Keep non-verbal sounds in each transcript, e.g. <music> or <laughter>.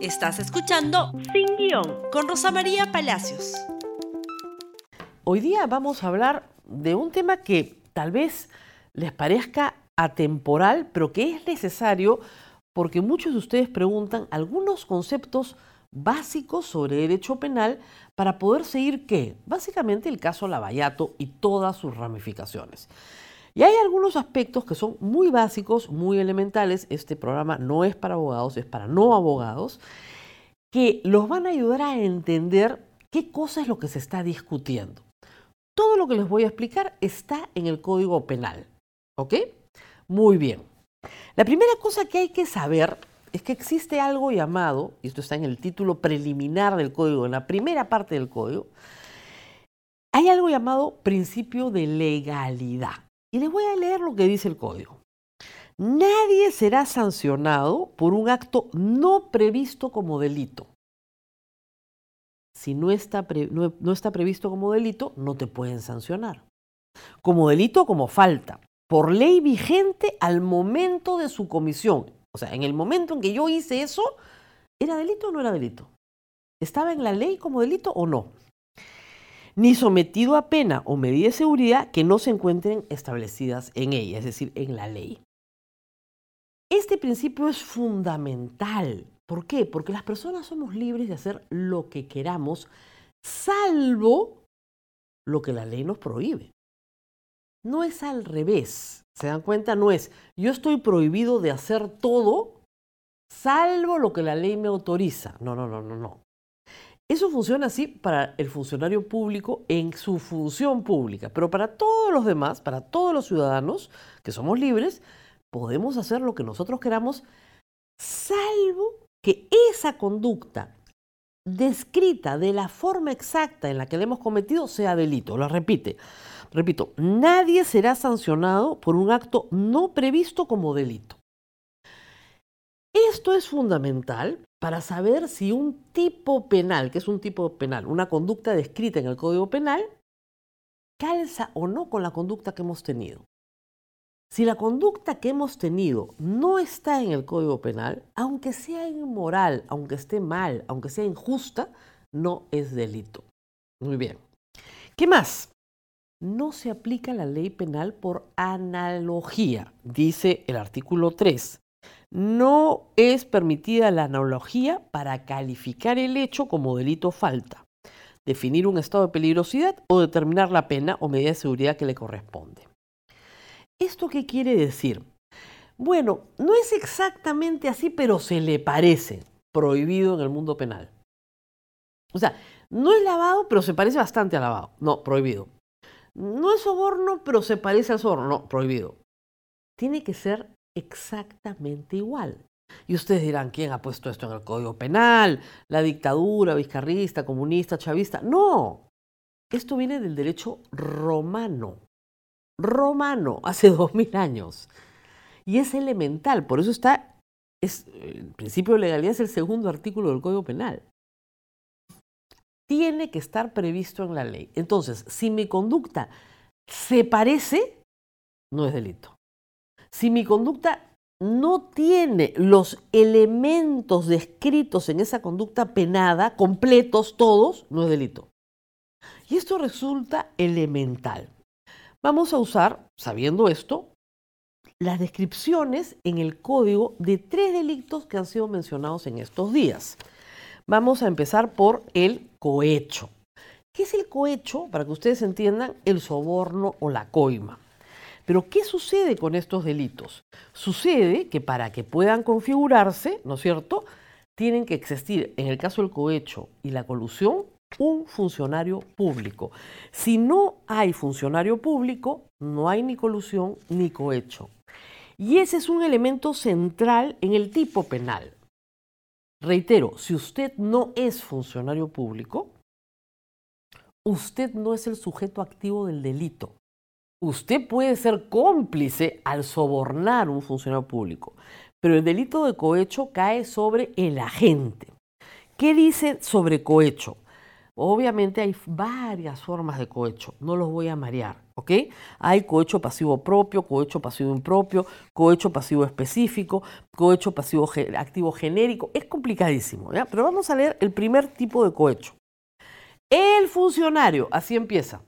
Estás escuchando Sin Guión con Rosa María Palacios. Hoy día vamos a hablar de un tema que tal vez les parezca atemporal, pero que es necesario porque muchos de ustedes preguntan algunos conceptos básicos sobre derecho penal para poder seguir qué? Básicamente el caso Lavallato y todas sus ramificaciones. Y hay algunos aspectos que son muy básicos, muy elementales. Este programa no es para abogados, es para no abogados, que los van a ayudar a entender qué cosa es lo que se está discutiendo. Todo lo que les voy a explicar está en el Código Penal. ¿Ok? Muy bien. La primera cosa que hay que saber es que existe algo llamado, y esto está en el título preliminar del código, en la primera parte del código, hay algo llamado principio de legalidad. Y les voy a leer lo que dice el código. Nadie será sancionado por un acto no previsto como delito. Si no está, no está previsto como delito, no te pueden sancionar. Como delito, como falta. Por ley vigente al momento de su comisión. O sea, en el momento en que yo hice eso, ¿era delito o no era delito? ¿Estaba en la ley como delito o no? Ni sometido a pena o medida de seguridad que no se encuentren establecidas en ella, es decir, en la ley. Este principio es fundamental. ¿Por qué? Porque las personas somos libres de hacer lo que queramos, salvo lo que la ley nos prohíbe. No es al revés. ¿Se dan cuenta? No es, yo estoy prohibido de hacer todo salvo lo que la ley me autoriza. No, no, no, no, no. Eso funciona así para el funcionario público en su función pública, pero para todos los demás, para todos los ciudadanos que somos libres, podemos hacer lo que nosotros queramos, salvo que esa conducta descrita de la forma exacta en la que la hemos cometido sea delito. Lo repite. Repito, nadie será sancionado por un acto no previsto como delito. Esto es fundamental para saber si un tipo penal, que es un tipo penal, una conducta descrita en el Código Penal, calza o no con la conducta que hemos tenido. Si la conducta que hemos tenido no está en el Código Penal, aunque sea inmoral, aunque esté mal, aunque sea injusta, no es delito. Muy bien. ¿Qué más? no se aplica la ley penal por analogía, dice el artículo 3. No es permitida la analogía para calificar el hecho como delito falta, definir un estado de peligrosidad o determinar la pena o medida de seguridad que le corresponde. ¿Esto qué quiere decir? Bueno, no es exactamente así, pero se le parece prohibido en el mundo penal. O sea, no es lavado, pero se parece bastante a lavado. No, prohibido. No es soborno, pero se parece al soborno. No, prohibido. Tiene que ser exactamente igual. Y ustedes dirán, ¿quién ha puesto esto en el Código Penal? ¿La dictadura vizcarrista, comunista, chavista? No. Esto viene del derecho romano. Romano, hace <laughs> dos mil años. Y es elemental, por eso está, es, el principio de legalidad es el segundo artículo del Código Penal tiene que estar previsto en la ley. Entonces, si mi conducta se parece, no es delito. Si mi conducta no tiene los elementos descritos en esa conducta penada, completos todos, no es delito. Y esto resulta elemental. Vamos a usar, sabiendo esto, las descripciones en el código de tres delitos que han sido mencionados en estos días. Vamos a empezar por el cohecho. ¿Qué es el cohecho? Para que ustedes entiendan, el soborno o la coima. Pero ¿qué sucede con estos delitos? Sucede que para que puedan configurarse, ¿no es cierto? Tienen que existir, en el caso del cohecho y la colusión, un funcionario público. Si no hay funcionario público, no hay ni colusión ni cohecho. Y ese es un elemento central en el tipo penal. Reitero, si usted no es funcionario público, usted no es el sujeto activo del delito. Usted puede ser cómplice al sobornar a un funcionario público, pero el delito de cohecho cae sobre el agente. ¿Qué dice sobre cohecho? Obviamente hay varias formas de cohecho, no los voy a marear, ¿ok? Hay cohecho pasivo propio, cohecho pasivo impropio, cohecho pasivo específico, cohecho pasivo activo genérico, es complicadísimo, ¿ya? Pero vamos a leer el primer tipo de cohecho. El funcionario, así empieza,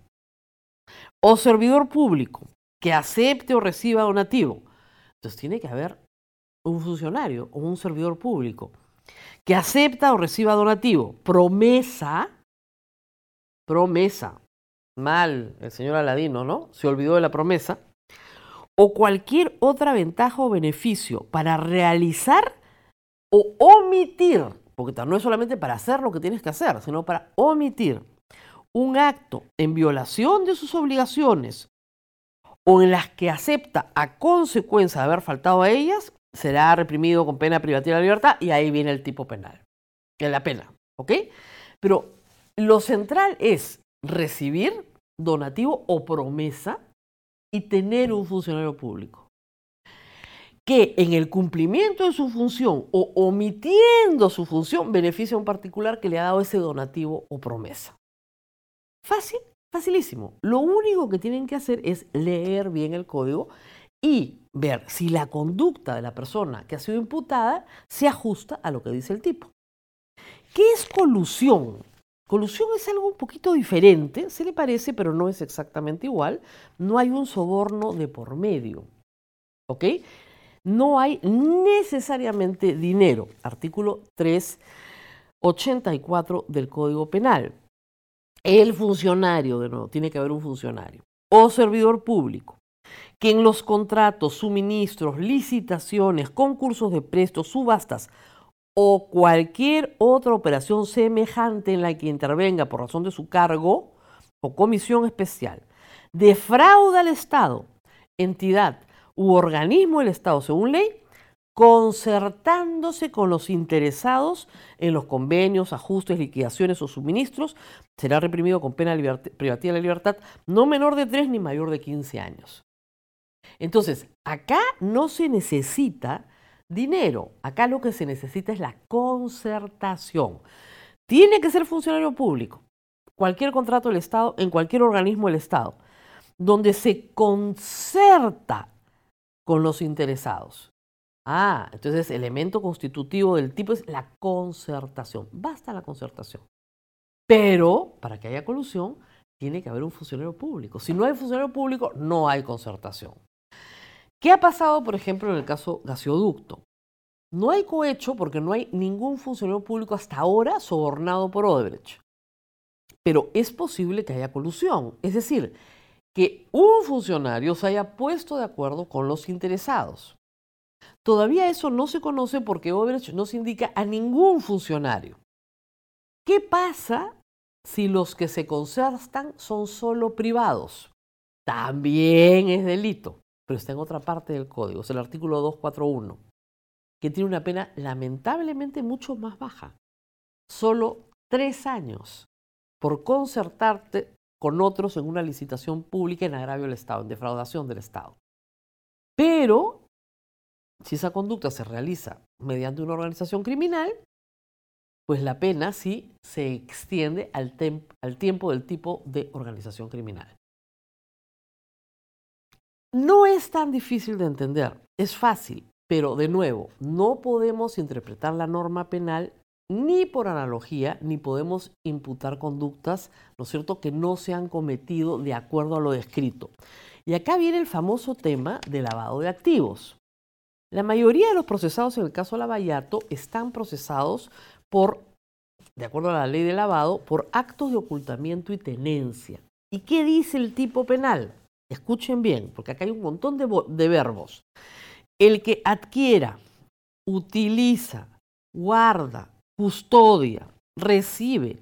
o servidor público que acepte o reciba donativo. Entonces tiene que haber un funcionario o un servidor público que acepta o reciba donativo, promesa, promesa. Mal, el señor Aladino, ¿no? Se olvidó de la promesa. O cualquier otra ventaja o beneficio para realizar o omitir, porque no es solamente para hacer lo que tienes que hacer, sino para omitir un acto en violación de sus obligaciones o en las que acepta a consecuencia de haber faltado a ellas, será reprimido con pena privativa de libertad y ahí viene el tipo penal, es la pena, ¿ok? Pero lo central es recibir donativo o promesa y tener un funcionario público que en el cumplimiento de su función o omitiendo su función beneficia a un particular que le ha dado ese donativo o promesa. Fácil, facilísimo. Lo único que tienen que hacer es leer bien el código y ver si la conducta de la persona que ha sido imputada se ajusta a lo que dice el tipo. ¿Qué es colusión? Colusión es algo un poquito diferente, se le parece, pero no es exactamente igual. No hay un soborno de por medio. ¿Ok? No hay necesariamente dinero. Artículo 384 del Código Penal. El funcionario, de nuevo, tiene que haber un funcionario. O servidor público que en los contratos, suministros, licitaciones, concursos de prestos, subastas o cualquier otra operación semejante en la que intervenga por razón de su cargo o comisión especial, defrauda al Estado, entidad u organismo del Estado según ley, concertándose con los interesados en los convenios, ajustes, liquidaciones o suministros, será reprimido con pena privativa de libertad no menor de 3 ni mayor de 15 años. Entonces, acá no se necesita dinero, acá lo que se necesita es la concertación. Tiene que ser funcionario público, cualquier contrato del Estado, en cualquier organismo del Estado, donde se concerta con los interesados. Ah, entonces elemento constitutivo del tipo es la concertación. Basta la concertación. Pero para que haya colusión, tiene que haber un funcionario público. Si no hay funcionario público, no hay concertación. ¿Qué ha pasado, por ejemplo, en el caso gasoducto? No hay cohecho porque no hay ningún funcionario público hasta ahora sobornado por Odebrecht. Pero es posible que haya colusión, es decir, que un funcionario se haya puesto de acuerdo con los interesados. Todavía eso no se conoce porque Odebrecht no se indica a ningún funcionario. ¿Qué pasa si los que se concertan son solo privados? También es delito pero está en otra parte del código, es el artículo 241, que tiene una pena lamentablemente mucho más baja, solo tres años por concertarte con otros en una licitación pública en agravio del Estado, en defraudación del Estado. Pero, si esa conducta se realiza mediante una organización criminal, pues la pena sí se extiende al, tiempo del tipo de organización criminal. No es tan difícil de entender, es fácil, pero de nuevo, no podemos interpretar la norma penal ni por analogía, ni podemos imputar conductas, ¿no es cierto?, que no se han cometido de acuerdo a lo descrito. Y acá viene el famoso tema de lavado de activos. La mayoría de los procesados en el caso Lavallato están procesados por, de acuerdo a la ley de lavado, por actos de ocultamiento y tenencia. ¿Y qué dice el tipo penal? Escuchen bien, porque acá hay un montón de, verbos. El que adquiera, utiliza, guarda, custodia, recibe,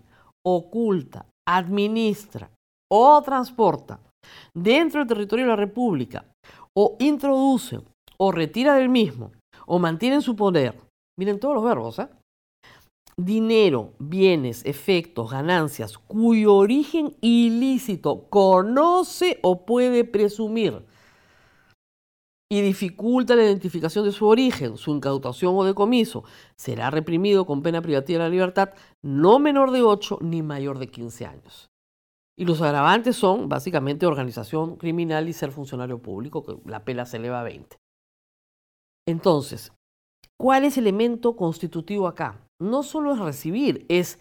oculta, administra o transporta dentro del territorio de la República o introduce o retira del mismo o mantiene en su poder. Miren todos los verbos, ¿eh? dinero, bienes, efectos, ganancias, cuyo origen ilícito conoce o puede presumir. y dificulta la identificación de su origen, su incautación o decomiso, será reprimido con pena privativa de la libertad no menor de 8 ni mayor de 15 años. Y los agravantes son básicamente organización criminal y ser funcionario público, que la pena se eleva a 20. Entonces, ¿cuál es el elemento constitutivo acá? No solo es recibir, es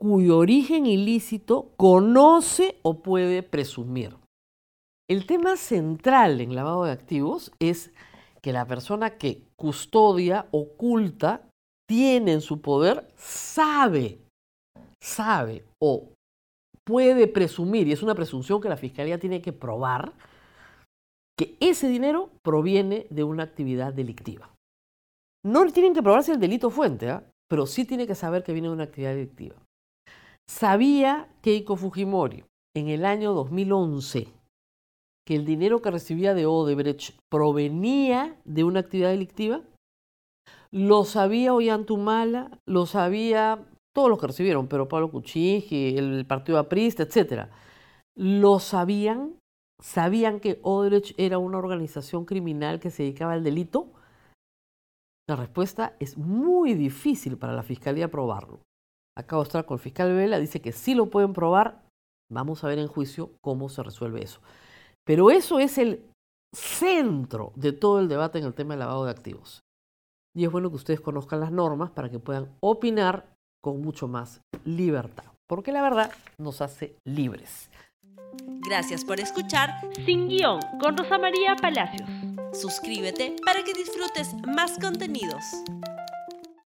cuyo origen ilícito conoce o puede presumir. El tema central en lavado de activos es que la persona que custodia, oculta, tiene en su poder, sabe, sabe o puede presumir, y es una presunción que la Fiscalía tiene que probar, que ese dinero proviene de una actividad delictiva. No tienen que probarse el delito fuente, ¿ah? pero sí tiene que saber que viene de una actividad delictiva. ¿Sabía Keiko Fujimori en el año 2011 que el dinero que recibía de Odebrecht provenía de una actividad delictiva? Lo sabía Ollantumala, lo sabía todos los que recibieron, pero Pablo Kuczynski, el Partido Aprista, etc. Lo sabían, sabían que Odebrecht era una organización criminal que se dedicaba al delito. La respuesta es muy difícil para la Fiscalía probarlo. Acabo de estar con el fiscal Vela, dice que sí lo pueden probar. Vamos a ver en juicio cómo se resuelve eso. Pero eso es el centro de todo el debate en el tema del lavado de activos. Y es bueno que ustedes conozcan las normas para que puedan opinar con mucho más libertad. Porque la verdad nos hace libres. Gracias por escuchar Sin Guión con Rosa María Palacios. Suscríbete para que disfrutes más contenidos.